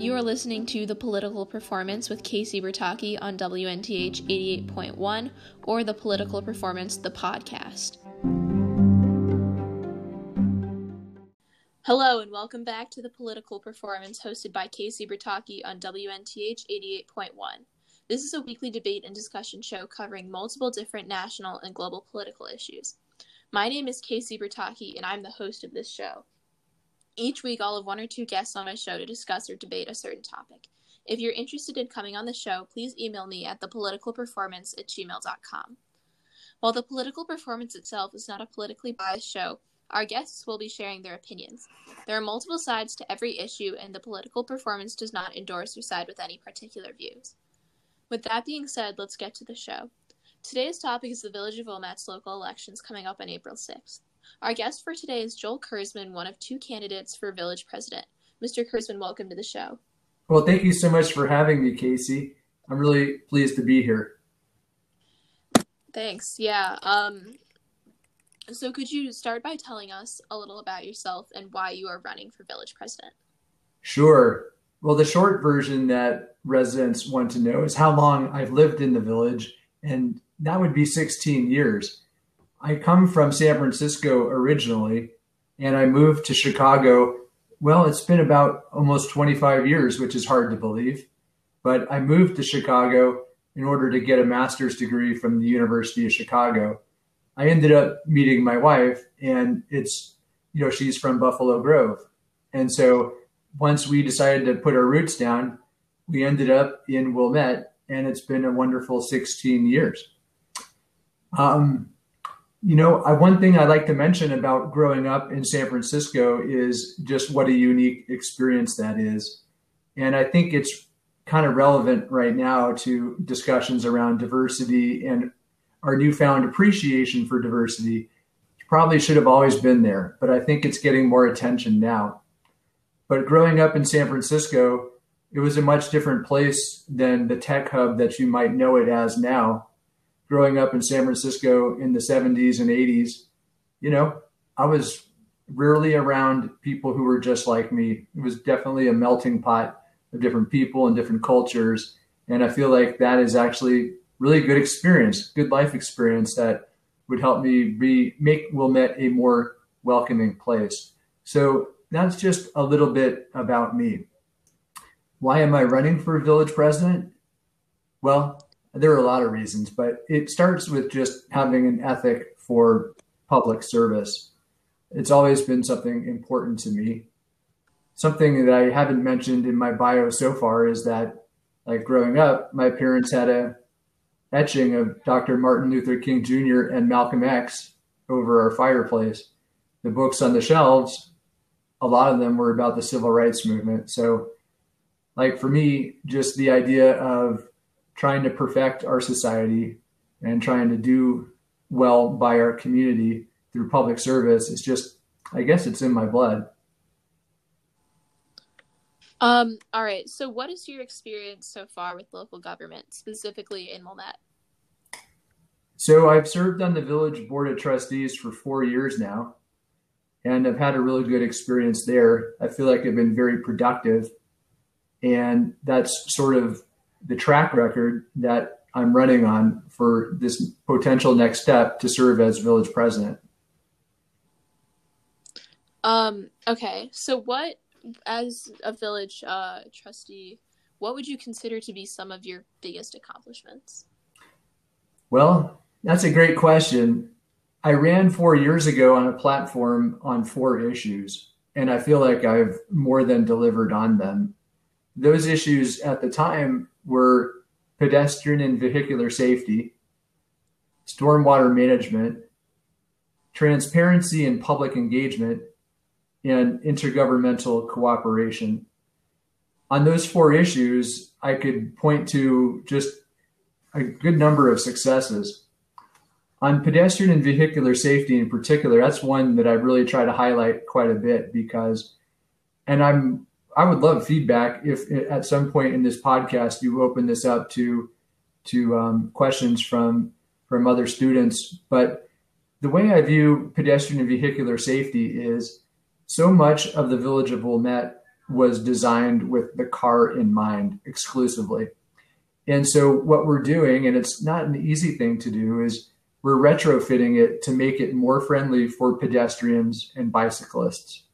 You are listening to The Political Performance with Casey Bertaki on WNTH 88.1 or The Political Performance, the podcast. Hello, and welcome back to The Political Performance hosted by Casey Bertaki on WNTH 88.1. This is a weekly debate and discussion show covering multiple different national and global political issues. My name is Casey Bertaki, and I'm the host of this show. Each week, I'll have one or two guests on my show to discuss or debate a certain topic. If you're interested in coming on the show, please email me at thepoliticalperformance at gmail.com. While the political performance itself is not a politically biased show, our guests will be sharing their opinions. There are multiple sides to every issue, and the political performance does not endorse or side with any particular views. With that being said, let's get to the show. Today's topic is the Village of Wilmette's local elections coming up on April 6th. Our guest for today is Joel Kurzman, one of two candidates for village president. Mr. Kurzman, welcome to the show. Well, thank you so much for having me, Casey. I'm really pleased to be here. Thanks. Yeah. Um, so, could you start by telling us a little about yourself and why you are running for village president? Sure. Well, the short version that residents want to know is how long I've lived in the village, and that would be 16 years. I come from San Francisco originally, and I moved to Chicago. Well, it's been about almost 25 years, which is hard to believe. But I moved to Chicago in order to get a master's degree from the University of Chicago. I ended up meeting my wife, and it's, you know, she's from Buffalo Grove. And so once we decided to put our roots down, we ended up in Wilmette, and it's been a wonderful 16 years. Um, you know, I, one thing I like to mention about growing up in San Francisco is just what a unique experience that is. And I think it's kind of relevant right now to discussions around diversity and our newfound appreciation for diversity. Probably should have always been there, but I think it's getting more attention now. But growing up in San Francisco, it was a much different place than the tech hub that you might know it as now growing up in San Francisco in the 70s and 80s, you know, I was rarely around people who were just like me. It was definitely a melting pot of different people and different cultures. And I feel like that is actually really good experience, good life experience that would help me be make Wilmette a more welcoming place. So that's just a little bit about me. Why am I running for village president? Well, there are a lot of reasons, but it starts with just having an ethic for public service. It's always been something important to me. Something that I haven't mentioned in my bio so far is that, like growing up, my parents had a etching of Dr. Martin Luther King Jr. and Malcolm X over our fireplace. The books on the shelves, a lot of them were about the civil rights movement. So, like for me, just the idea of trying to perfect our society and trying to do well by our community through public service is just i guess it's in my blood. Um all right. So what is your experience so far with local government specifically in wilmette? So i've served on the village board of trustees for four years now and i've had a really good experience there. I feel like i've been very productive and that's sort of the track record that I'm running on for this potential next step to serve as village president. Um, okay. So what as a village uh, trustee, what would you consider to be some of your biggest accomplishments? Well, that's a great question. I ran 4 years ago on a platform on four issues and I feel like I've more than delivered on them. Those issues at the time were pedestrian and vehicular safety, stormwater management, transparency and public engagement, and intergovernmental cooperation. On those four issues, I could point to just a good number of successes. On pedestrian and vehicular safety in particular, that's one that I really try to highlight quite a bit because, and I'm I would love feedback if at some point in this podcast you open this up to to um, questions from from other students. But the way I view pedestrian and vehicular safety is so much of the village of Wilmette was designed with the car in mind exclusively. And so what we're doing, and it's not an easy thing to do, is we're retrofitting it to make it more friendly for pedestrians and bicyclists.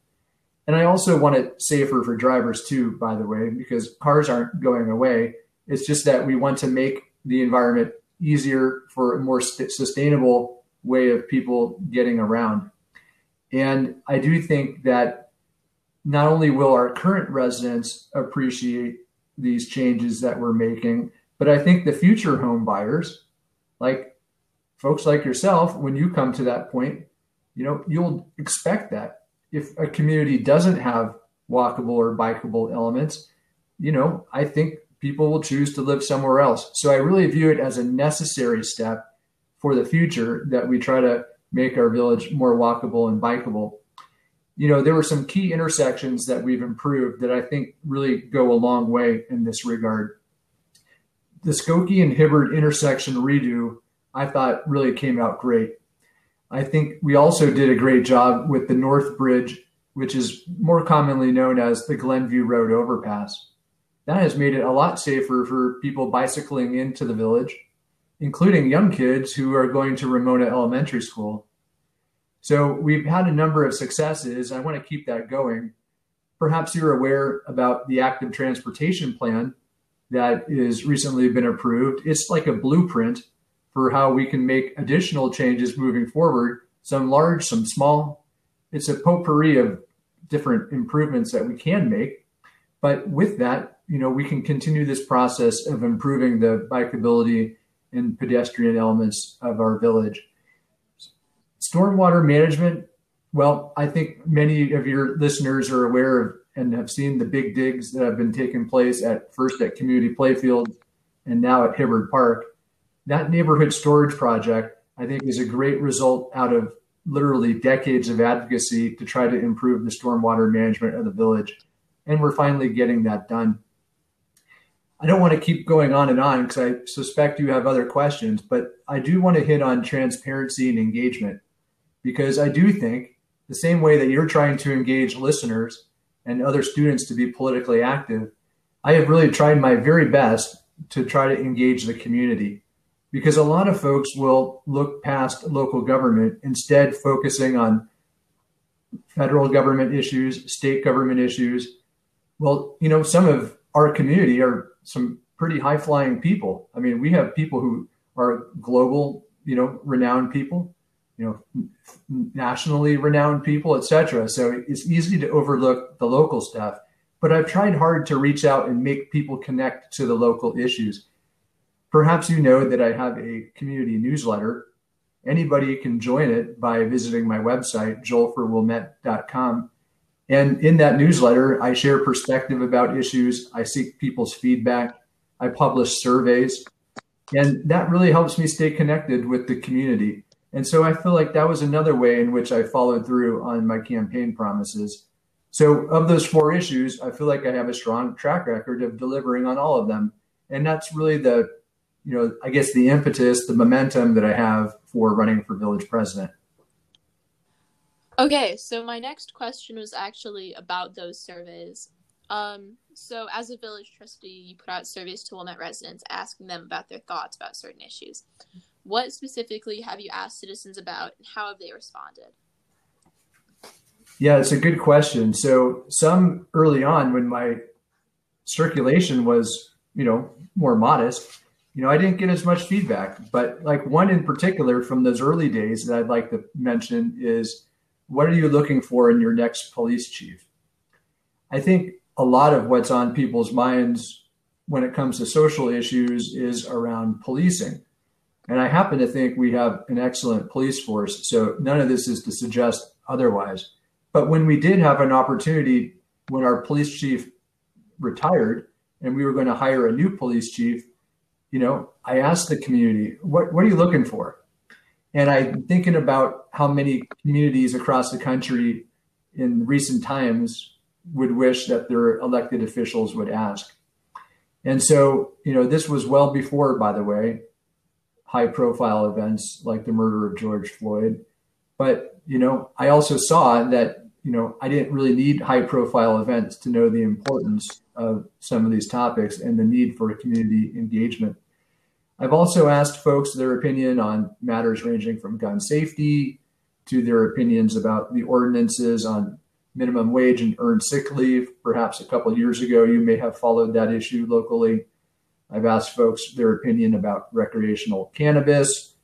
And I also want it safer for drivers too, by the way, because cars aren't going away. It's just that we want to make the environment easier for a more st- sustainable way of people getting around. And I do think that not only will our current residents appreciate these changes that we're making, but I think the future home buyers, like folks like yourself, when you come to that point, you know, you'll expect that. If a community doesn't have walkable or bikeable elements, you know, I think people will choose to live somewhere else. So I really view it as a necessary step for the future that we try to make our village more walkable and bikeable. You know, there were some key intersections that we've improved that I think really go a long way in this regard. The Skokie and Hibbard intersection redo, I thought really came out great. I think we also did a great job with the North Bridge, which is more commonly known as the Glenview Road overpass. That has made it a lot safer for people bicycling into the village including young kids who are going to Romona Elementary School. So we've had a number of successes. I want to keep that going. Perhaps you're aware about the active transportation plan that is recently been approved. It's like a blueprint for how we can make additional changes moving forward, some large, some small. It's a potpourri of different improvements that we can make. But with that, you know, we can continue this process of improving the bikeability and pedestrian elements of our village. Stormwater management, well, I think many of your listeners are aware of and have seen the big digs that have been taking place at first at Community Playfield and now at Hibbard Park. That neighborhood storage project, I think, is a great result out of literally decades of advocacy to try to improve the stormwater management of the village. And we're finally getting that done. I don't want to keep going on and on because I suspect you have other questions, but I do want to hit on transparency and engagement because I do think the same way that you're trying to engage listeners and other students to be politically active, I have really tried my very best to try to engage the community because a lot of folks will look past local government, instead, focusing on federal government issues, state government issues. Well, you know, some of our community are some pretty high flying people. I mean, we have people who are global, you know, renowned people, you know, nationally renowned people, etc. So it's easy to overlook the local stuff. But I've tried hard to reach out and make people connect to the local issues. Perhaps you know that I have a community newsletter. Anybody can join it by visiting my website, joelforwilmette.com. And in that newsletter, I share perspective about issues. I seek people's feedback. I publish surveys. And that really helps me stay connected with the community. And so I feel like that was another way in which I followed through on my campaign promises. So, of those four issues, I feel like I have a strong track record of delivering on all of them. And that's really the, you know, I guess the impetus, the momentum that I have for running for village president. Okay, so my next question was actually about those surveys. Um, so as a village trustee, you put out surveys to Wilmette residents asking them about their thoughts about certain issues. What specifically have you asked citizens about and how have they responded? Yeah, it's a good question. So some early on when my circulation was, you know, more modest, you know, I didn't get as much feedback, but like one in particular from those early days that I'd like to mention is what are you looking for in your next police chief? I think a lot of what's on people's minds when it comes to social issues is around policing. And I happen to think we have an excellent police force. So none of this is to suggest otherwise. But when we did have an opportunity, when our police chief retired and we were going to hire a new police chief, you know, I asked the community, what, what are you looking for? And I'm thinking about how many communities across the country in recent times would wish that their elected officials would ask. And so, you know, this was well before, by the way, high profile events like the murder of George Floyd. But, you know, I also saw that you know, I didn't really need high profile events to know the importance of some of these topics and the need for community engagement. I've also asked folks their opinion on matters ranging from gun safety to their opinions about the ordinances on minimum wage and earned sick leave. Perhaps a couple years ago, you may have followed that issue locally. I've asked folks their opinion about recreational cannabis.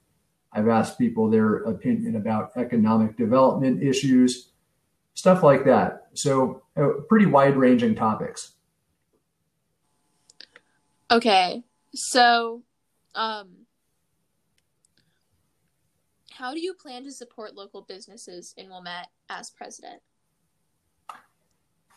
I've asked people their opinion about economic development issues, stuff like that. So, uh, pretty wide ranging topics. Okay. So, um, how do you plan to support local businesses in Wilmette as president?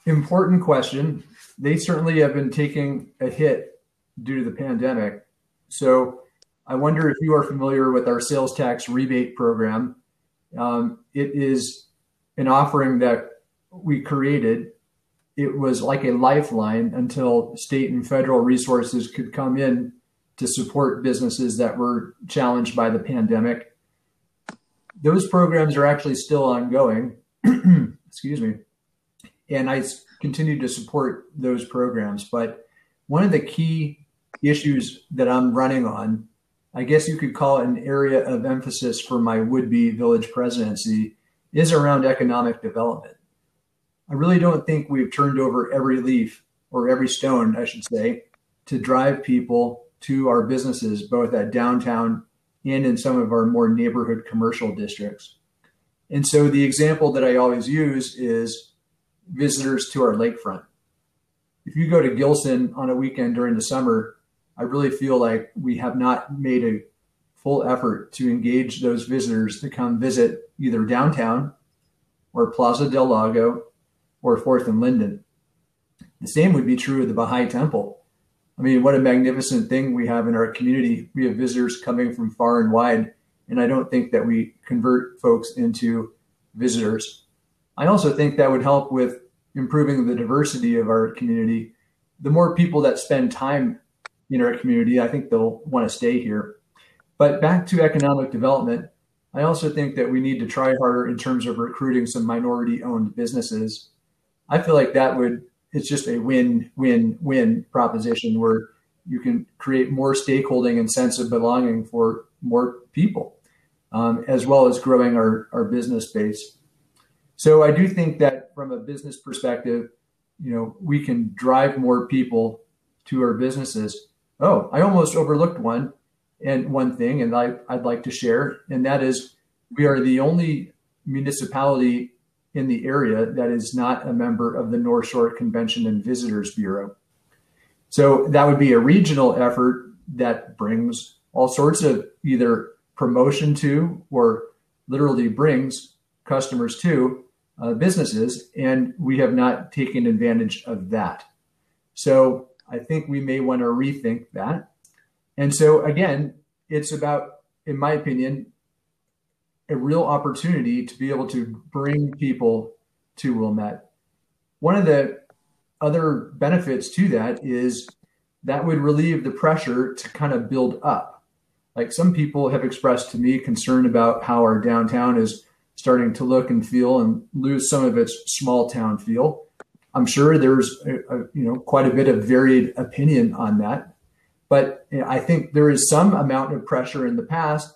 Important question. They certainly have been taking a hit due to the pandemic. So I wonder if you are familiar with our sales tax rebate program. Um, it is an offering that we created. It was like a lifeline until state and federal resources could come in to support businesses that were challenged by the pandemic. Those programs are actually still ongoing. Excuse me. And I continue to support those programs. But one of the key issues that I'm running on, I guess you could call it an area of emphasis for my would be village presidency, is around economic development. I really don't think we've turned over every leaf or every stone, I should say, to drive people to our businesses, both at downtown and in some of our more neighborhood commercial districts. And so the example that I always use is visitors to our lakefront. If you go to Gillson on a weekend during the summer, I really feel like we have not made a full effort to engage those visitors to come visit either downtown or Plaza del Lago or Fourth and Linden. The same would be true of the Baha'i Temple. I mean, what a magnificent thing we have in our community. We have visitors coming from far and wide, and I don't think that we convert folks into visitors. I also think that would help with improving the diversity of our community. The more people that spend time in our community, I think they'll want to stay here. But back to economic development, I also think that we need to try harder in terms of recruiting some minority owned businesses. I feel like that would it's just a win win win proposition where you can create more stakeholding and sense of belonging for more people, um, as well as growing our, our business base. So I do think that from a business perspective, you know, we can drive more people to our businesses. Oh, I almost overlooked one and one thing, and I, I'd like to share, and that is we are the only municipality in the area that is not a member of the North Shore Convention and Visitors Bureau. So that would be a regional effort that brings all sorts of either promotion to or literally brings customers to uh, businesses, and we have not taken advantage of that. So I think we may want to rethink that. And so again, it's about, in my opinion, a real opportunity to be able to bring people to Wilmette. One of the other benefits to that is that would relieve the pressure to kind of build up. Like some people have expressed to me concern about how our downtown is starting to look and feel and lose some of its small town feel. I'm sure there's a, a, you know quite a bit of varied opinion on that, but I think there is some amount of pressure in the past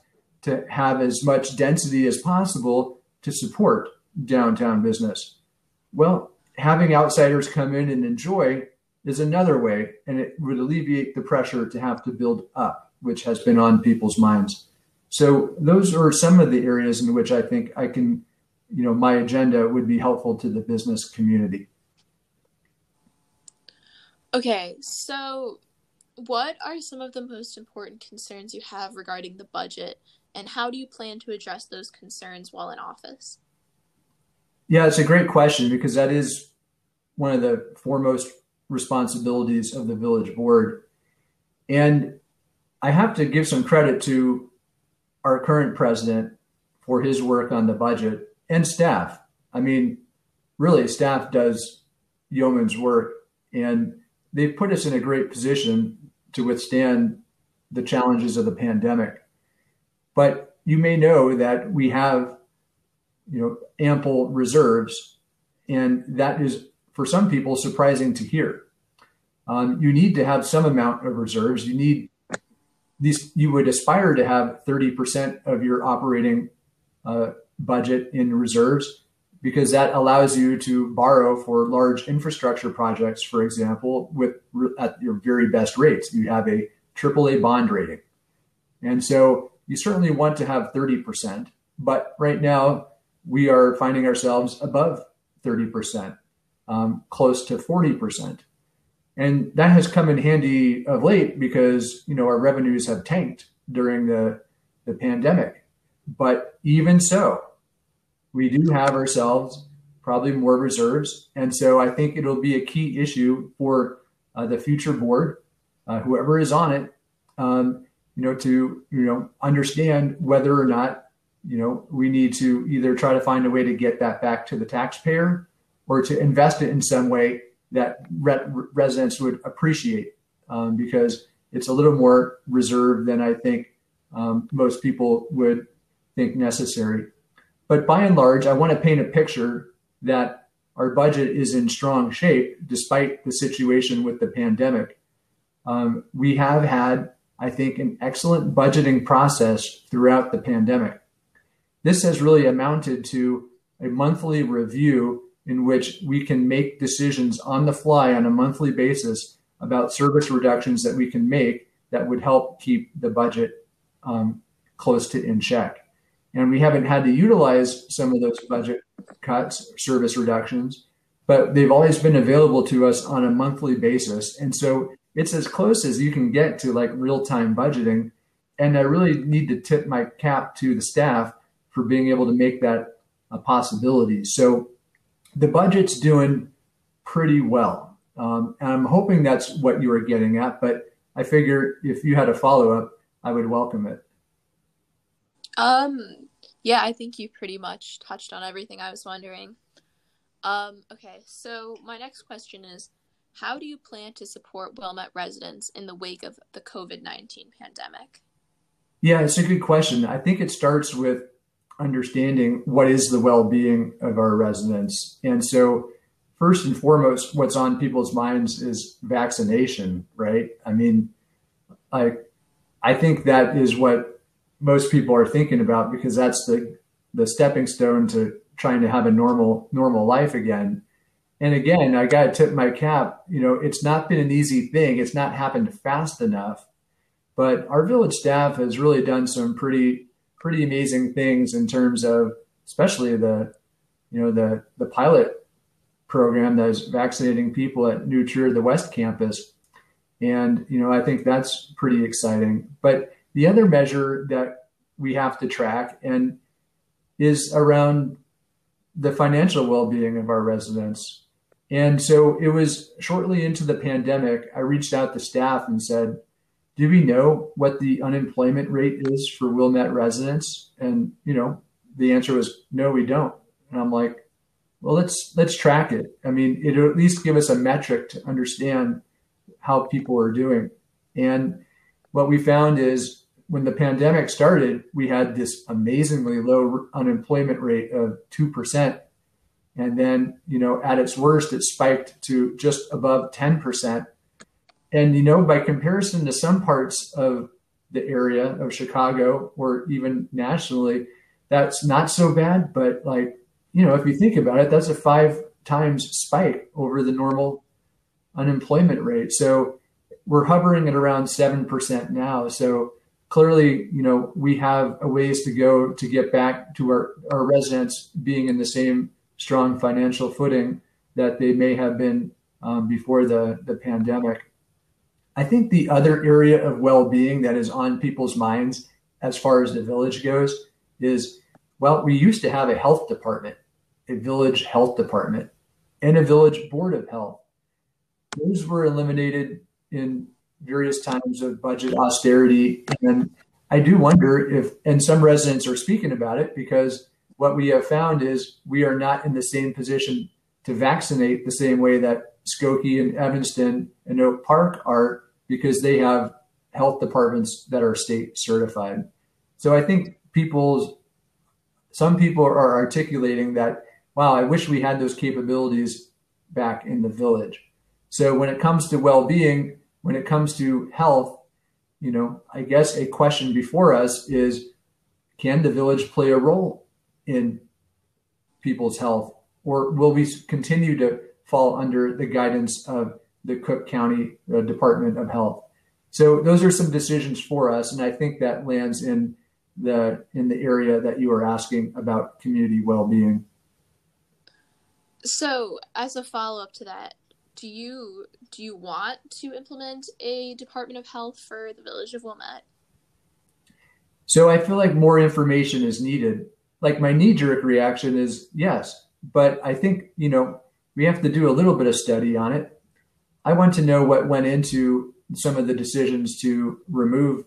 to have as much density as possible to support downtown business. Well, having outsiders come in and enjoy is another way, and it would alleviate the pressure to have to build up, which has been on people's minds. So those are some of the areas in which I think I can, you know, my agenda would be helpful to the business community. Okay, so what are some of the most important concerns you have regarding the budget and how do you plan to address those concerns while in office? Yeah, it's a great question because that is one of the foremost responsibilities of the village board. And I have to give some credit to our current president for his work on the budget and staff. I mean, really, staff does yeoman's work, and they've put us in a great position to withstand the challenges of the pandemic. But you may know that we have, you know, ample reserves And that is, for some people, surprising to hear. Um, you need to have some amount of reserves. You need these, you would aspire to have 30% of your operating uh, budget in reserves because that allows you to borrow for large infrastructure projects, for example, with at your very best rates. You have a AAA bond rating. And so you certainly want to have 30%, but right now we are finding ourselves above 30%, um, close to 40%. And that has come in handy of late because, you know, our revenues have tanked during the, the pandemic. But even so, we do have ourselves probably more reserves. And so I think it'll be a key issue for uh, the future board, uh, whoever is on it, um, you know, to, you know, understand whether or not, you know, we need to either try to find a way to get that back to the taxpayer or to invest it in some way that re- residents would appreciate um, because it's a little more reserved than I think um, most people would think necessary. But by and large, I want to paint a picture that our budget is in strong shape despite the situation with the pandemic. Um, we have had, I think, an excellent budgeting process throughout the pandemic. This has really amounted to a monthly review in which we can make decisions on the fly on a monthly basis about service reductions that we can make that would help keep the budget um, close to in check and we haven't had to utilize some of those budget cuts, service reductions, but they've always been available to us on a monthly basis. And so it's as close as you can get to like real time budgeting. And I really need to tip my cap to the staff for being able to make that a possibility. So the budget's doing pretty well. Um, and I'm hoping that's what you were getting at, but I figure if you had a follow up, I would welcome it. Um, yeah, I think you pretty much touched on everything I was wondering. Um, okay, so my next question is how do you plan to support Wilmette residents in the wake of the COVID 19 pandemic? Yeah, it's a good question. I think it starts with understanding what is the well being of our residents. And so, first and foremost, what's on people's minds is vaccination, right? I mean, I, I think that is what most people are thinking about because that's the the stepping stone to trying to have a normal normal life again. And again, I got to tip my cap. You know, it's not been an easy thing. It's not happened fast enough. But our village staff has really done some pretty pretty amazing things in terms of, especially the, you know, the the pilot program that is vaccinating people at New Trier West Campus. And you know, I think that's pretty exciting. But the other measure that we have to track and is around the financial well-being of our residents. And so it was shortly into the pandemic, I reached out to staff and said, do we know what the unemployment rate is for Wilmette residents? And, you know, the answer was, no, we don't. And I'm like, well, let's, let's track it. I mean, it'll at least give us a metric to understand how people are doing. And what we found is when the pandemic started, we had this amazingly low unemployment rate of 2%. And then, you know, at its worst, it spiked to just above 10%. And, you know, by comparison to some parts of the area of Chicago or even nationally, that's not so bad. But, like, you know, if you think about it, that's a five times spike over the normal unemployment rate. So we're hovering at around 7% now. So, clearly, you know, we have a ways to go to get back to our, our residents being in the same strong financial footing that they may have been um, before the, the pandemic. I think the other area of well-being that is on people's minds as far as the village goes is, well, we used to have a health department, a village health department, and a village board of health. Those were eliminated in various times of budget austerity. And I do wonder if, and some residents are speaking about it because what we have found is we are not in the same position to vaccinate the same way that Skokie and Evanston and Oak Park are because they have health departments that are state certified. So I think people's some people are articulating that wow, I wish we had those capabilities back in the village. So when it comes to well-being, when it comes to health, you know, I guess a question before us is can the village play a role in people's health or will we continue to fall under the guidance of the Cook County uh, Department of Health? So those are some decisions for us and I think that lands in the in the area that you are asking about community well-being. So, as a follow-up to that, do you do you want to implement a Department of Health for the village of Wilmette? So I feel like more information is needed. Like my knee jerk reaction is yes, but I think, you know, we have to do a little bit of study on it. I want to know what went into some of the decisions to remove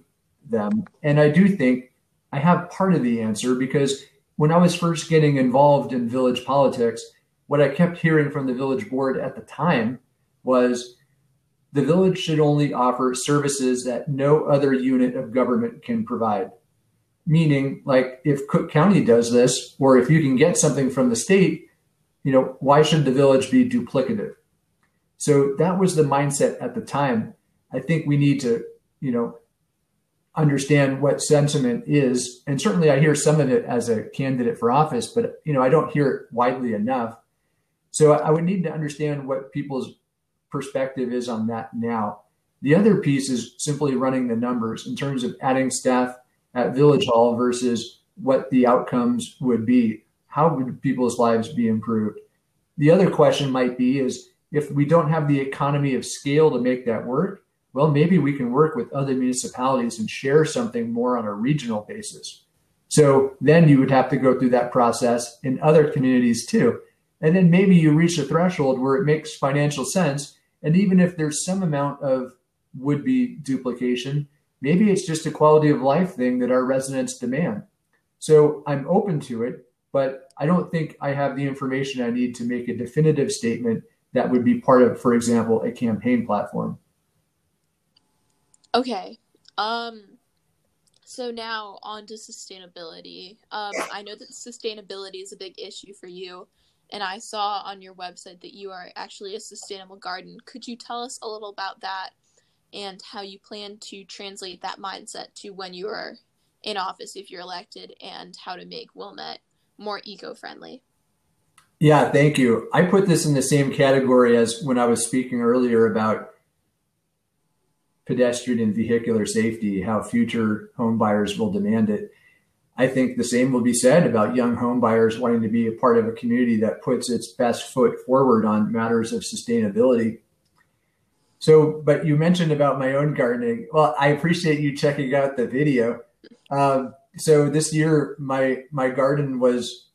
them. And I do think I have part of the answer because when I was first getting involved in village politics, what I kept hearing from the village board at the time was the village should only offer services that no other unit of government can provide. Meaning, like if Cook County does this, or if you can get something from the state, you know, why should the village be duplicative? So that was the mindset at the time. I think we need to, you know, understand what sentiment is. And certainly I hear some of it as a candidate for office, but you know, I don't hear it widely enough. So I would need to understand what people's perspective is on that now. The other piece is simply running the numbers in terms of adding staff at Village Hall versus what the outcomes would be. How would people's lives be improved? The other question might be is if we don't have the economy of scale to make that work, well, maybe we can work with other municipalities and share something more on a regional basis. So then you would have to go through that process in other communities too. And then maybe you reach a threshold where it makes financial sense. And even if there's some amount of would be duplication, maybe it's just a quality of life thing that our residents demand. So I'm open to it, but I don't think I have the information I need to make a definitive statement that would be part of, for example, a campaign platform. Okay. Um so now on to sustainability. Um I know that sustainability is a big issue for you and I saw on your website that you are actually a sustainable garden. Could you tell us a little about that and how you plan to translate that mindset to when you are in office if you're elected and how to make Wilmette more eco-friendly? Yeah, thank you. I put this in the same category as when I was speaking earlier about pedestrian and vehicular safety, how future home buyers will demand it. I think the same will be said about young home buyers wanting to be a part of a community that puts its best foot forward on matters of sustainability. So, but you mentioned about my own gardening. Well, I appreciate you checking out the video. Um, so this year, my my garden was,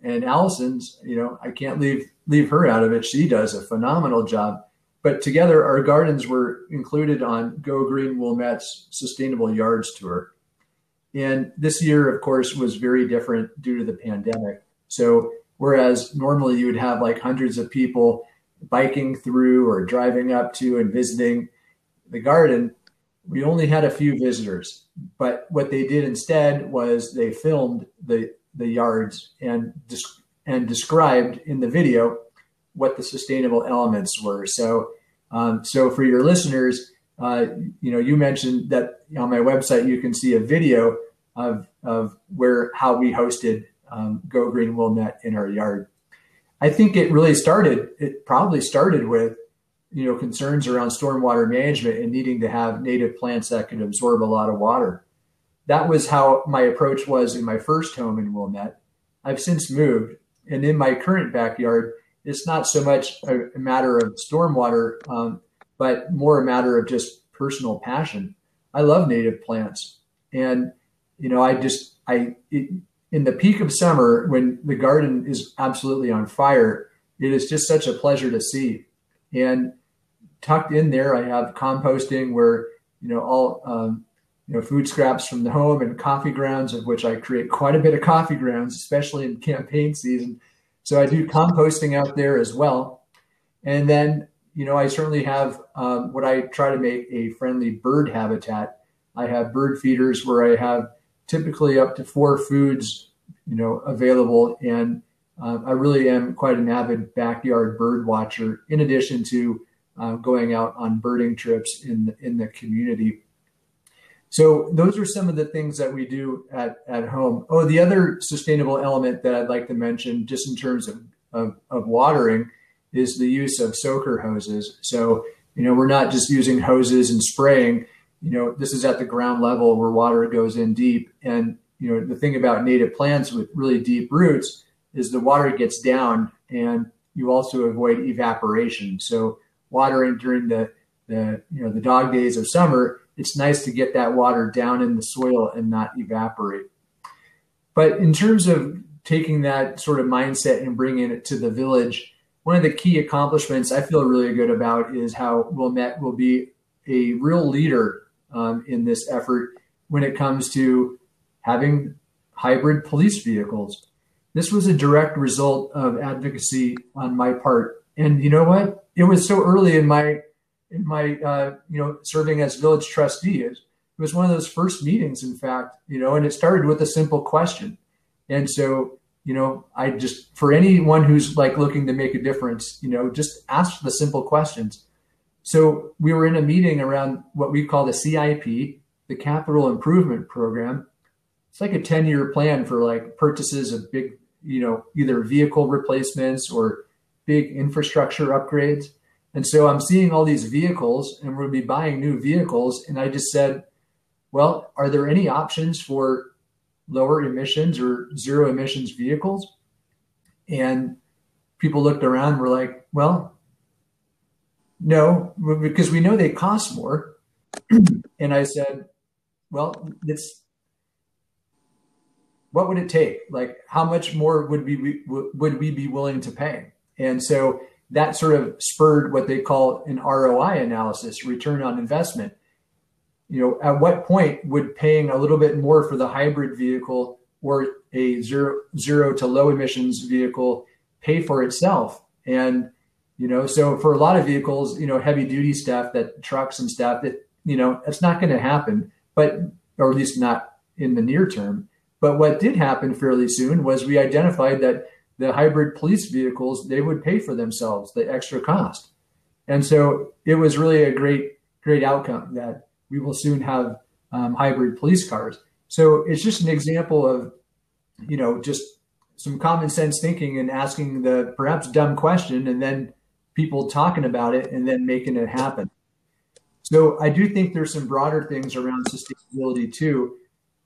and Allison's. You know, I can't leave leave her out of it. She does a phenomenal job. But together, our gardens were included on Go Green Wilmette's Sustainable Yards Tour. And this year, of course, was very different due to the pandemic. So, whereas normally you would have like hundreds of people biking through or driving up to and visiting the garden, we only had a few visitors. But what they did instead was they filmed the the yards and and described in the video what the sustainable elements were. So, um, so for your listeners, uh, you know, you mentioned that on my website you can see a video of of where how we hosted um, Go Green Wilmette in our yard. I think it really started. It probably started with you know concerns around stormwater management and needing to have native plants that could absorb a lot of water. That was how my approach was in my first home in Wilmette. I've since moved, and in my current backyard, it's not so much a, matter of stormwater, um, but more a matter of just personal passion. I love native plants, and you know, I just I it, in the peak of summer when the garden is absolutely on fire, it is just such a pleasure to see. And tucked in there, I have composting where you know all um, you know food scraps from the home and coffee grounds, of which I create quite a bit of coffee grounds, especially in campaign season. So I do composting out there as well. And then, you know, I certainly have um, what I try to make a friendly bird habitat. I have bird feeders where I have typically up to four foods, you know, available. And uh, I really am quite an avid backyard bird watcher, in addition to uh, going out on birding trips in the, in the community. So those are some of the things that we do at, at home. Oh, the other sustainable element that I'd like to mention, just in terms of, of, of watering, is the use of soaker hoses. So, you know, we're not just using hoses and spraying. You know, this is at the ground level where water goes in deep. And, you know, the thing about native plants with really deep roots is the water gets down and you also avoid evaporation. So watering during the, the you know, the dog days of summer, it's nice to get that water down in the soil and not evaporate. But in terms of taking that sort of mindset and bringing it to the village, one of the key accomplishments I feel really good about is how Wilmette will be a real leader um, in this effort when it comes to having hybrid police vehicles. This was a direct result of advocacy on my part. And you know what? It was so early in my in my uh, you know serving as village trustee. It was one of those first meetings, in fact, you know, and it started with a simple question. And so, you know, I just for anyone who's like looking to make a difference, you know, just ask the simple questions. So we were in a meeting around what we call the CIP, the Capital Improvement Program. It's like a 10 year plan for like purchases of big, you know, either vehicle replacements or big infrastructure upgrades. And so I'm seeing all these vehicles and we'll be buying new vehicles. And I just said, well, are there any options for lower emissions or zero emissions vehicles? And people looked around were like, well, no, because we know they cost more. and I said, well, it's what would it take? Like, how much more would we would we be willing to pay? And so that sort of spurred what they call an ROI analysis, return on investment. You know, at what point would paying a little bit more for the hybrid vehicle or a zero zero to low emissions vehicle pay for itself? And you know, so for a lot of vehicles, you know, heavy duty stuff, that trucks and stuff, that you know, it's not going to happen, but or at least not in the near term. But what did happen fairly soon was we identified that the hybrid police vehicles, they would pay for themselves the extra cost. And so it was really a great, great outcome that we will soon have um, hybrid police cars. So it's just an example of, you know, just some common sense thinking and asking the perhaps dumb question and then people talking about it and then making it happen. So I do think there's some broader things around sustainability too.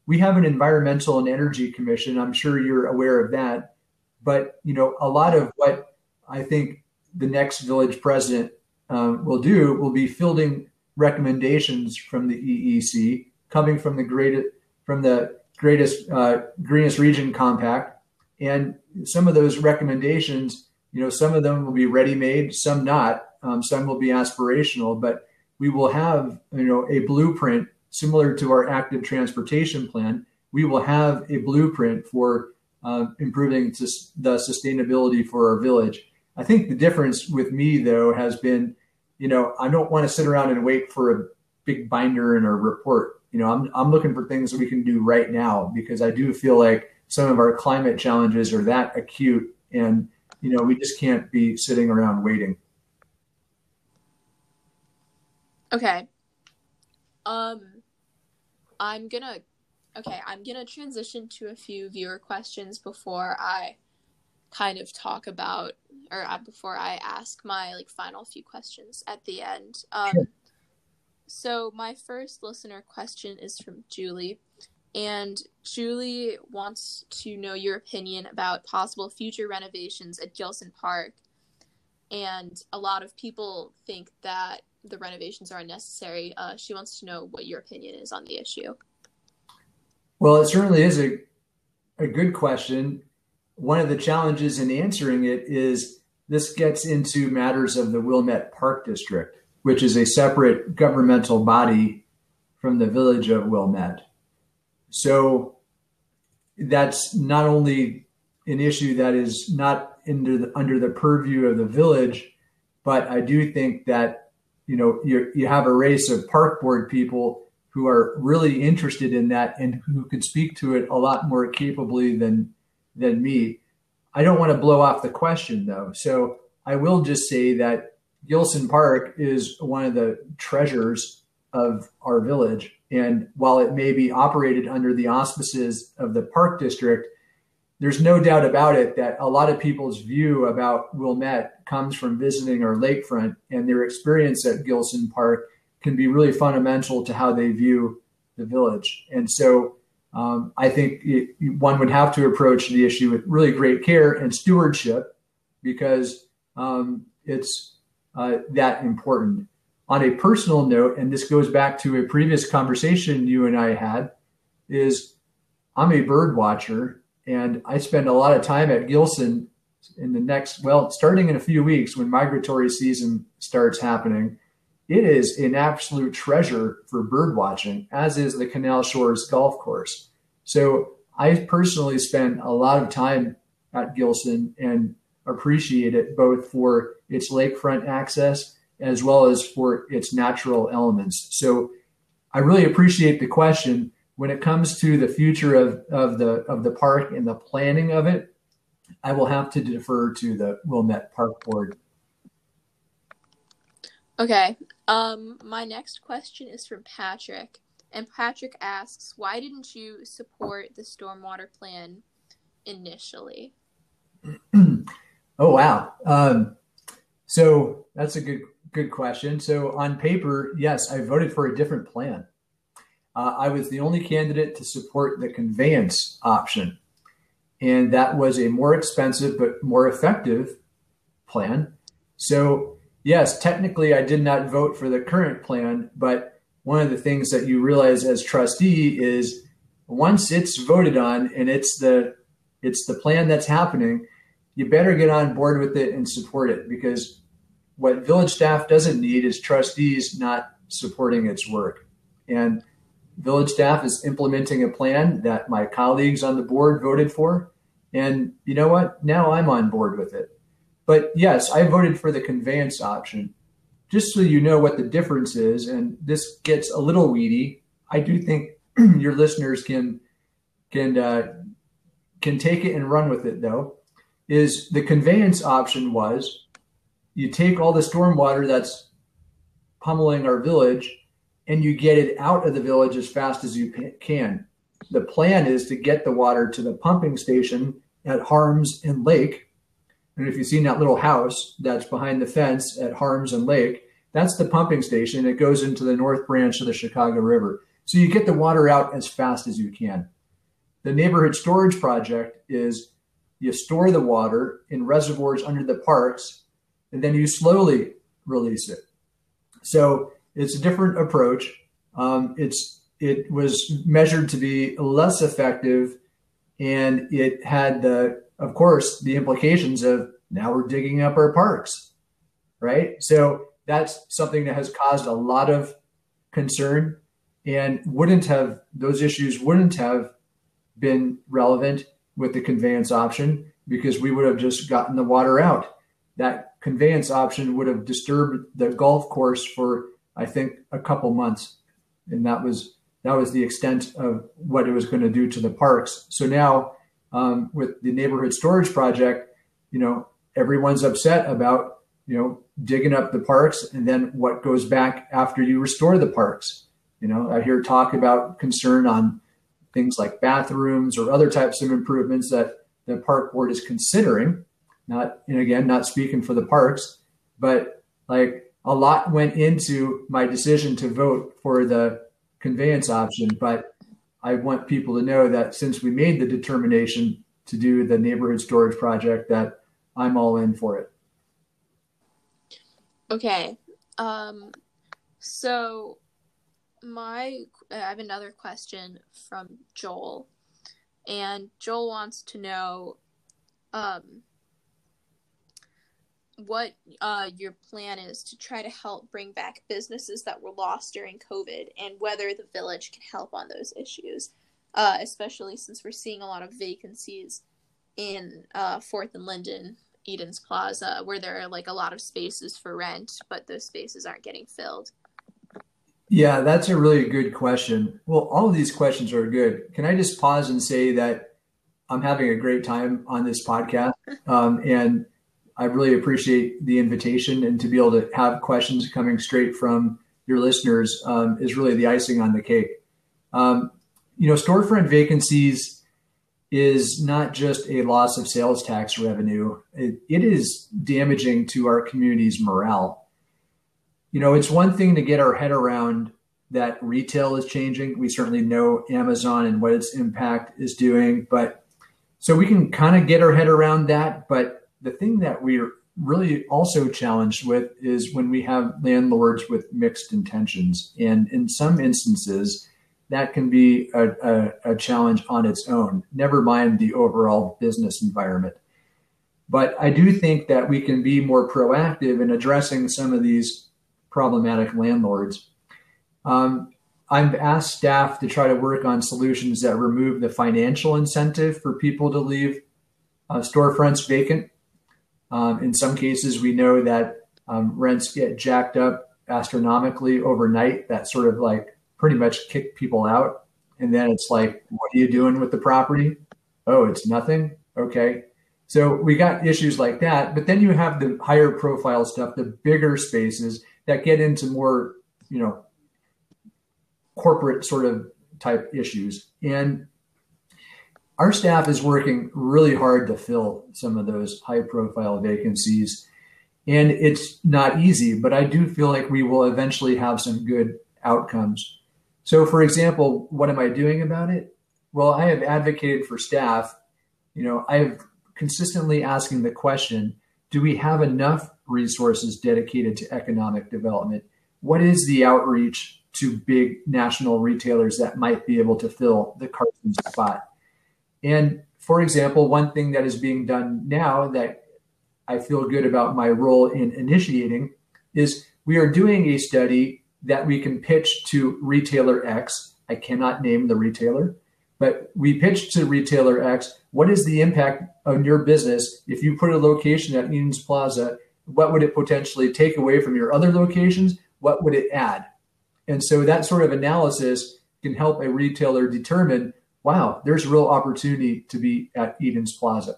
We have an environmental and energy commission. I'm sure you're aware of that. But you know, a lot of what I think the next village president um, will do will be fielding recommendations from the EEC coming from the greatest from the greatest uh, greenest region compact, and some of those recommendations, you know, some of them will be ready made, some not, um, some will be aspirational, but we will have you know a blueprint similar to our active transportation plan. We will have a blueprint for uh, improving the sustainability for our village. I think the difference with me though has been, you know, I don't want to sit around and wait for a big binder and a report. You know, I'm I'm looking for things that we can do right now because I do feel like some of our climate challenges are that acute and you know, we just can't be sitting around waiting. Okay. Um I'm going to Okay, I'm going to transition to a few viewer questions before I kind of talk about or uh, before I ask my like final few questions at the end. Um, sure. So my first listener question is from Julie, and Julie wants to know your opinion about possible future renovations at Gillson Park. And a lot of people think that the renovations are unnecessary. Uh, she wants to know what your opinion is on the issue. Well, it certainly is a, a good question. One of the challenges in answering it is this gets into matters of the Wilmette Park District, which is a separate governmental body from the village of Wilmette. So that's not only an issue that is not the, under the purview of the village, but I do think that you know you you have a race of park board people who are really interested in that and who can speak to it a lot more capably than than me. I don't want to blow off the question though. So I will just say that Gillson Park is one of the treasures of our village. And while it may be operated under the auspices of the park district, there's no doubt about it that a lot of people's view about Wilmette comes from visiting our lakefront and their experience at Gillson Park can be really fundamental to how they view the village. And so um, I think it, one would have to approach the issue with really great care and stewardship because um, it's uh, that important. On a personal note, and this goes back to a previous conversation you and I had, is I'm a bird watcher and I spend a lot of time at Gillson in the next, well, starting in a few weeks when migratory season starts happening. It is an absolute treasure for bird watching, as is the Canal Shores Golf Course. So I personally spend a lot of time at Gillson and appreciate it both for its lakefront access as well as for its natural elements. So I really appreciate the question when it comes to the future of, of the of the park and the planning of it, I will have to defer to the Wilmette Park Board. Okay. Um, my next question is from Patrick, and Patrick asks, "Why didn't you support the stormwater plan initially?" oh wow. Um, so that's a good good question. So on paper, yes, I voted for a different plan uh, I was the only candidate to support the conveyance option. And that was a more expensive but more effective plan. So, yes, technically I did not vote for the current plan, but one of the things that you realize as trustee is once it's voted on and it's the it's the plan that's happening, you better get on board with it and support it because what village staff doesn't need is trustees not supporting its work. And village staff is implementing a plan that my colleagues on the board voted for. And you know what? Now I'm on board with it. But yes, I voted for the conveyance option. Just so you know what the difference is, and this gets a little weedy, I do think your listeners can can uh, can take it and run with it. Though, is the conveyance option was you take all the stormwater that's pummeling our village and you get it out of the village as fast as you can. The plan is to get the water to the pumping station at Harms and Lake. And if you've seen that little house that's behind the fence at Harms and Lake, that's the pumping station. It goes into the north branch of the Chicago River. So you get the water out as fast as you can. The neighborhood storage project is you store the water in reservoirs under the parks, and then you slowly release it. So it's a different approach. Um, it's it was measured to be less effective, and it had the, of course, the implications of now we're digging up our parks, right? So that's something that has caused a lot of concern, and wouldn't have those issues wouldn't have been relevant with the conveyance option because we would have just gotten the water out. That conveyance option would have disturbed the golf course for I think a couple months, and that was that was the extent of what it was going to do to the parks. So now um, with the neighborhood storage project, you know everyone's upset about you know digging up the parks and then what goes back after you restore the parks. You know I hear talk about concern on things like bathrooms or other types of improvements that the park board is considering. Not and again, not speaking for the parks, but like a lot went into my decision to vote for the conveyance option, but I want people to know that since we made the determination to do the neighborhood storage project, that I'm all in for it. Okay. Um, so my I have another question from Joel, and Joel wants to know um, what uh, your plan is to try to help bring back businesses that were lost during COVID and whether the village can help on those issues, uh, especially since we're seeing a lot of vacancies in uh, Fourth and Linden, Edens Plaza, where there are like a lot of spaces for rent, but those spaces aren't getting filled. Yeah, that's a really good question. Well, all of these questions are good. Can I just pause and say that I'm having a great time on this podcast. Um, and I really appreciate the invitation and to be able to have questions coming straight from your listeners um, is really the icing on the cake. Um, you know, storefront vacancies is not just a loss of sales tax revenue, it, it is damaging to our community's morale. You know, it's one thing to get our head around that retail is changing. We certainly know Amazon and what its impact is doing, but so we can kind of get our head around that. But the thing that we're really also challenged with is when we have landlords with mixed intentions. And in some instances, that can be a, a, a, challenge on its own, never mind the overall business environment. But I do think that we can be more proactive in addressing some of these problematic landlords. Um, I've asked staff to try to work on solutions that remove the financial incentive for people to leave uh, storefronts vacant. Um, in some cases, we know that um, rents get jacked up astronomically overnight. That sort of like pretty much kick people out. And then it's like, what are you doing with the property? Oh, it's nothing. Okay. So we got issues like that. But then you have the higher profile stuff, the bigger spaces that get into more, you know, corporate sort of type issues. And our staff is working really hard to fill some of those high profile vacancies. And it's not easy, but I do feel like we will eventually have some good outcomes. So, for example, what am I doing about it? Well, I have advocated for staff. You know, I have consistently asking the question do we have enough resources dedicated to economic development? What is the outreach to big national retailers that might be able to fill the Carson spot. And for example, one thing that is being done now that I feel good about my role in initiating is we are doing a study that we can pitch to retailer X. I cannot name the retailer, but we pitch to retailer X what is the impact on your business if you put a location at Edens Plaza? What would it potentially take away from your other locations? What would it add? And so that sort of analysis can help a retailer determine, wow, there's a real opportunity to be at Edens Plaza.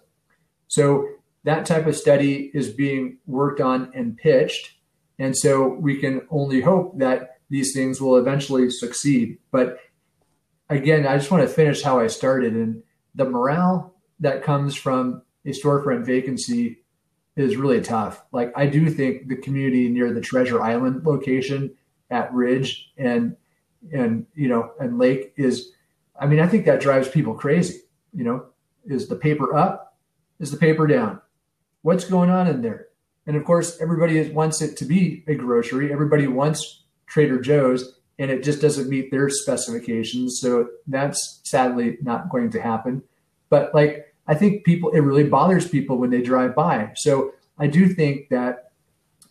So that type of study is being worked on and pitched. And so we can only hope that these things will eventually succeed. But again, I just want to finish how I started. And the morale that comes from a storefront vacancy is really tough. Like I do think the community near the Treasure Island location at Ridge and and you know and Lake is I mean I think that drives people crazy. You know, is the paper up? Is the paper down? What's going on in there? And of course, everybody wants it to be a grocery. Everybody wants Trader Joe's, and it just doesn't meet their specifications. So that's sadly not going to happen. But like, I think people, it really bothers people when they drive by. So I do think that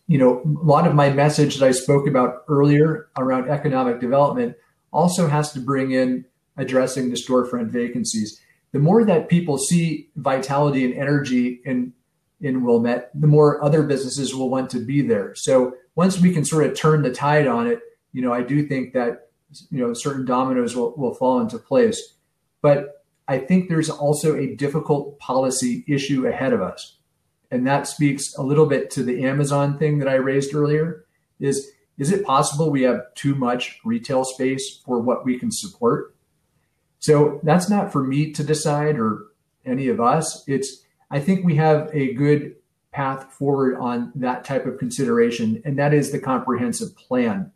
you know, a lot of my message that I spoke about earlier around economic development also has to bring in addressing the storefront vacancies. The more that people see vitality and energy in in Wilmette, the more other businesses will want to be there. So once we can sort of turn the tide on it, you know, I do think that you know certain dominoes will, will fall into place. But I think there's also a difficult policy issue ahead of us and that speaks a little bit to the Amazon thing that I raised earlier is is it possible we have too much retail space for what we can support? So that's not for me to decide or any of us. It's I think we have a good path forward on that type of consideration, and that is the comprehensive plan.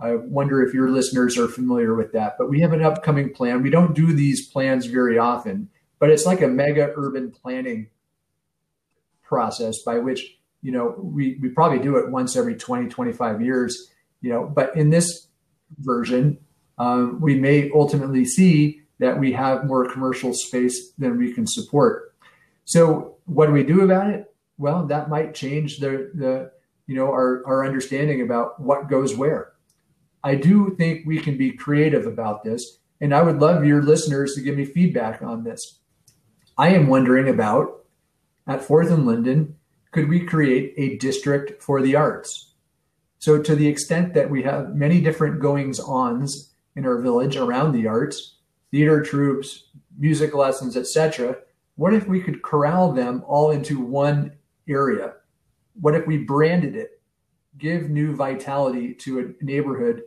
I wonder if your listeners are familiar with that, but we have an upcoming plan. We don't do these plans very often, but it's like a mega urban planning process by which you know we, we probably do it once every 20 25 years you know but in this version um, we may ultimately see that we have more commercial space than we can support. So what do we do about it? Well that might change the the you know our, our understanding about what goes where. I do think we can be creative about this and i would love your listeners to give me feedback on this. I am wondering about at Fourth and Linden, could we create a district for the arts? So, to the extent that we have many different goings ons in our village around the arts, theater troupes, music lessons, etc. What if we could corral them all into one area? What if we branded it, give new vitality to a neighborhood,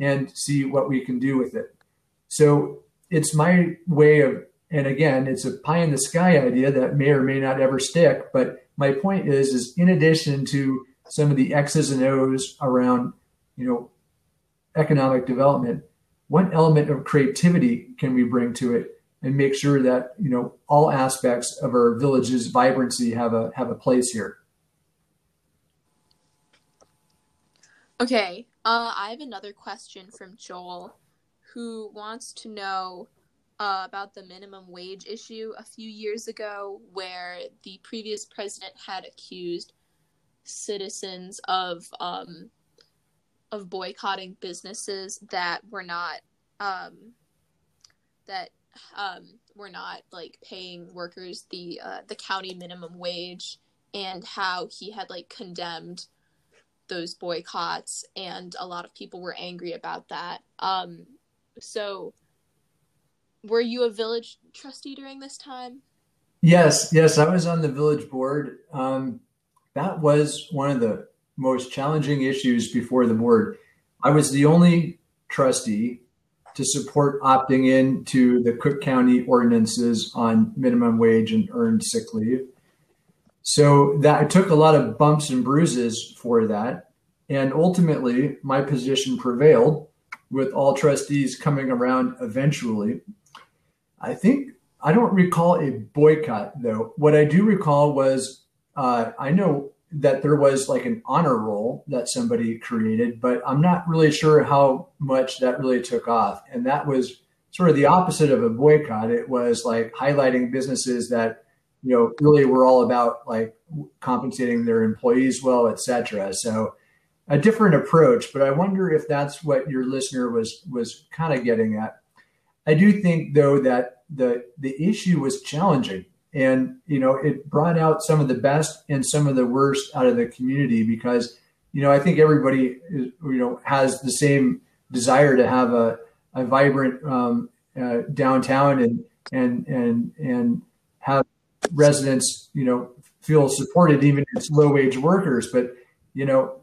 and see what we can do with it? So it's my way of, and again, it's a pie in the sky idea that may or may not ever stick. But my point is, is in addition to some of the X's and O's around, you know, economic development, what element of creativity can we bring to it and make sure that you know all aspects of our village's vibrancy have a have a place here? Okay uh, i have another question from joel who wants to know uh, about the minimum wage issue. A few years ago where the previous president had accused citizens of um, of boycotting businesses that were not um, that um, were not like paying workers the uh, the county minimum wage and how he had like condemned those boycotts and a lot of people were angry about that. Um, so were you a village trustee during this time? Yes yes i was on the village board. Um, that was one of the most challenging issues before the board. I was the only trustee to support opting in to the Cook County ordinances on minimum wage and earned sick leave. So that I took a lot of bumps and bruises for that. And ultimately, my position prevailed with all trustees coming around eventually. I think I don't recall a boycott though. What I do recall was uh, I know that there was like an honor roll that somebody created, but I'm not really sure how much that really took off. And that was sort of the opposite of a boycott. It was like highlighting businesses that, you know, really were all about like compensating their employees well, et cetera. So a different approach, but I wonder if that's what your listener was was kind of getting at. I do think though that the the issue was challenging and you know it brought out some of the best and some of the worst out of the community because you know i think everybody is, you know has the same desire to have a, a vibrant um, uh, downtown and and and and have residents you know feel supported even it's low wage workers. But you know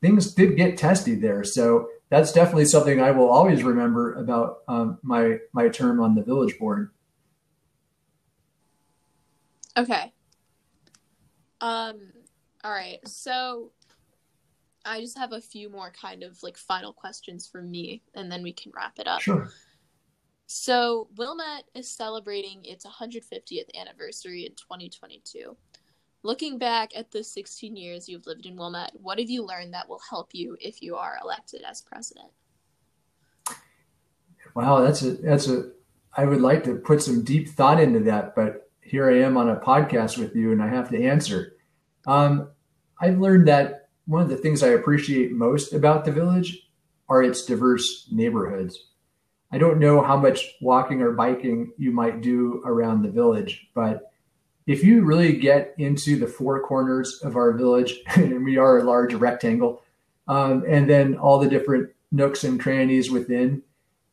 things did get testy there. So that's definitely something i will always remember about um, my my term on the village board Okay. Um all right. So I just have a few more kind of like final questions for me and then we can wrap it up. Sure. So, Wilmette is celebrating its 150th anniversary in 2022. Looking back at the 16 years you've lived in Wilmette, what have you learned that will help you if you are elected as president? Wow, that's a that's a I would like to put some deep thought into that, but here I am on a podcast with you and I have to answer. Um, I've learned that one of the things I appreciate most about the village are its diverse neighborhoods. I don't know how much walking or biking you might do around the village, but if you really get into the four corners of our village, and we are a large rectangle, um, and then all the different nooks and crannies within,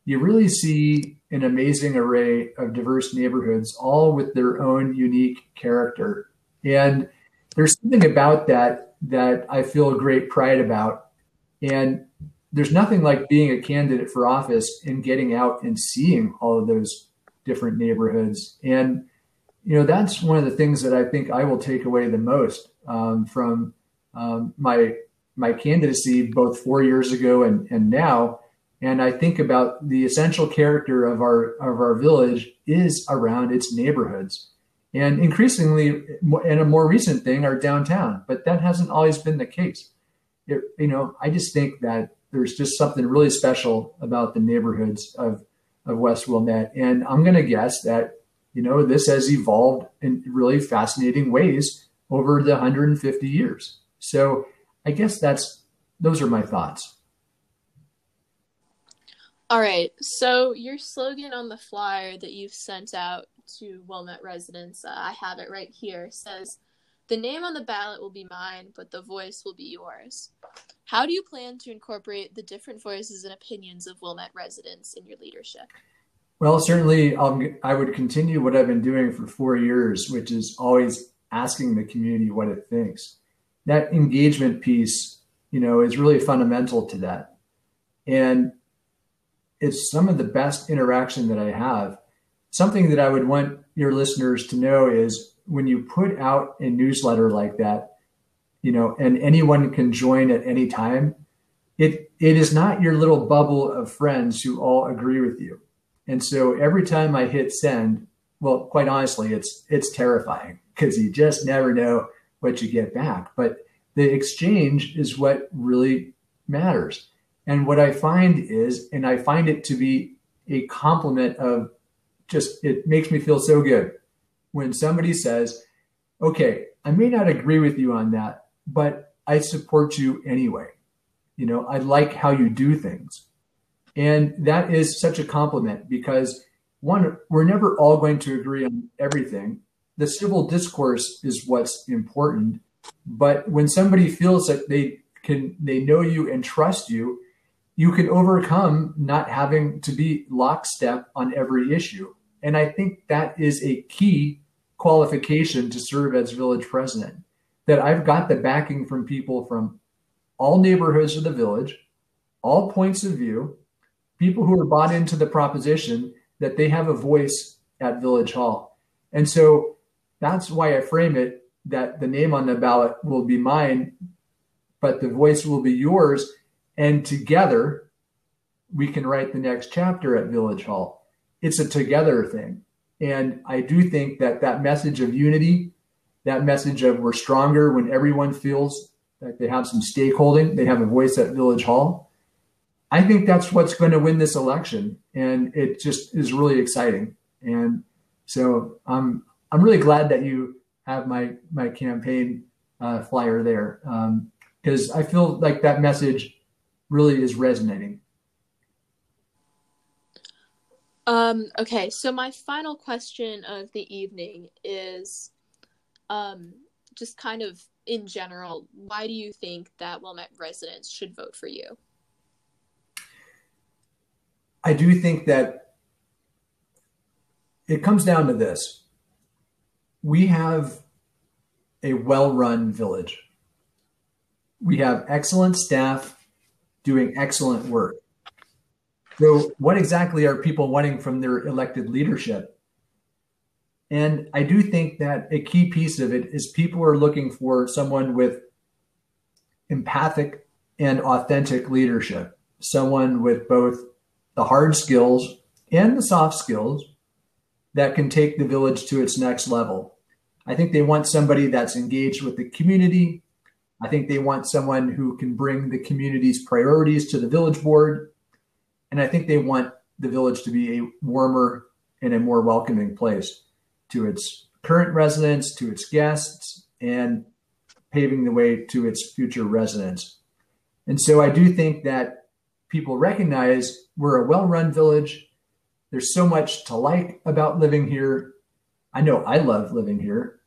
you really see an amazing array of diverse neighborhoods, all with their own unique character. And there's something about that that I feel great pride about. And there's nothing like being a candidate for office and getting out and seeing all of those different neighborhoods. And, you know, that's one of the things that I think I will take away the most um, from um, my my candidacy both four years ago and, and now and I think about the essential character of our of our village is around its neighborhoods, and increasingly, and a more recent thing, our downtown. But that hasn't always been the case. It, you know, I just think that there's just something really special about the neighborhoods of of West Wilmette, and I'm going to guess that you know this has evolved in really fascinating ways over the 150 years. So I guess that's those are my thoughts. All right. So your slogan on the flyer that you've sent out to Wilmette residents, uh, I have it right here, says, "The name on the ballot will be mine, but the voice will be yours." How do you plan to incorporate the different voices and opinions of Wilmette residents in your leadership? Well, certainly um, I would continue what I've been doing for four years, which is always asking the community what it thinks. That engagement piece, you know, is really fundamental to that. And it's some of the best interaction that I have. Something that I would want your listeners to know is when you put out a newsletter like that, you know, and anyone can join at any time, it it is not your little bubble of friends who all agree with you. And so every time I hit send, well, quite honestly, it's it's terrifying because you just never know what you get back. But the exchange is what really matters. And what I find is, and I find it to be a compliment of just, it makes me feel so good when somebody says, okay, I may not agree with you on that, but I support you anyway. You know, I like how you do things. And that is such a compliment because one, we're never all going to agree on everything. The civil discourse is what's important. But when somebody feels that they can, they know you and trust you, you can overcome not having to be lockstep on every issue. And I think that is a key qualification to serve as village president. That I've got the backing from people from all neighborhoods of the village, all points of view, people who are bought into the proposition that they have a voice at Village Hall. And so that's why I frame it that the name on the ballot will be mine, but the voice will be yours and together we can write the next chapter at Village Hall. It's a together thing. And I do think that that message of unity, that message of we're stronger when everyone feels that they have some stakeholding, they have a voice at Village Hall. I think that's what's going to win this election. And it just is really exciting. And so I'm, I'm really glad that you have my, my campaign uh, flyer there. because um, I feel like that message really is resonating. Um, okay, so my final question of the evening is um, just kind of in general, why do you think that Wilmette residents should vote for you? I do think that it comes down to this. We have a well run village. We have excellent staff doing excellent work. So, what exactly are people wanting from their elected leadership? And I do think that a key piece of it is people are looking for someone with empathic and authentic leadership, someone with both the hard skills and the soft skills that can take the village to its next level. I think they want somebody that's engaged with the community, I think they want someone who can bring the community's priorities to the village board. And I think they want the village to be a warmer and a more welcoming place to its current residents, to its guests, and paving the way to its future residents. And so I do think that people recognize we're a well run village. There's so much to like about living here. I know I love living here.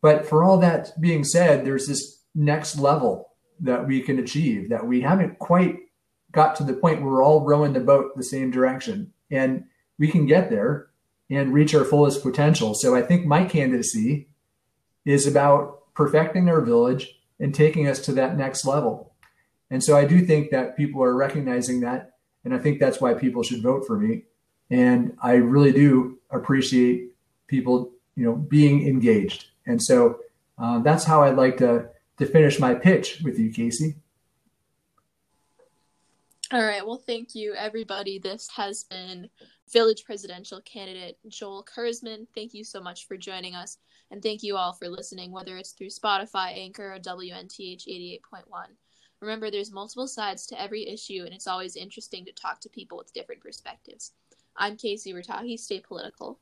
But for all that being said, there's this next level that we can achieve that we haven't quite got to the point where we're all rowing the boat the same direction. And we can get there and reach our fullest potential. So i think my candidacy is about perfecting our village and taking us to that next level. And so i do think that people are recognizing that and i think that's why people should vote for me. And i really do appreciate people you know being engaged. And so uh, that's how i'd like to to finish my pitch with you, Casey. All right. Well, thank you, everybody. This has been Village Presidential candidate Joel Kurzman. Thank you so much for joining us. And thank you all for listening, whether it's through Spotify, Anchor, or WNTH 88.1. Remember, there's multiple sides to every issue, and it's always interesting to talk to people with different perspectives. I'm Casey Rattahey. Stay political.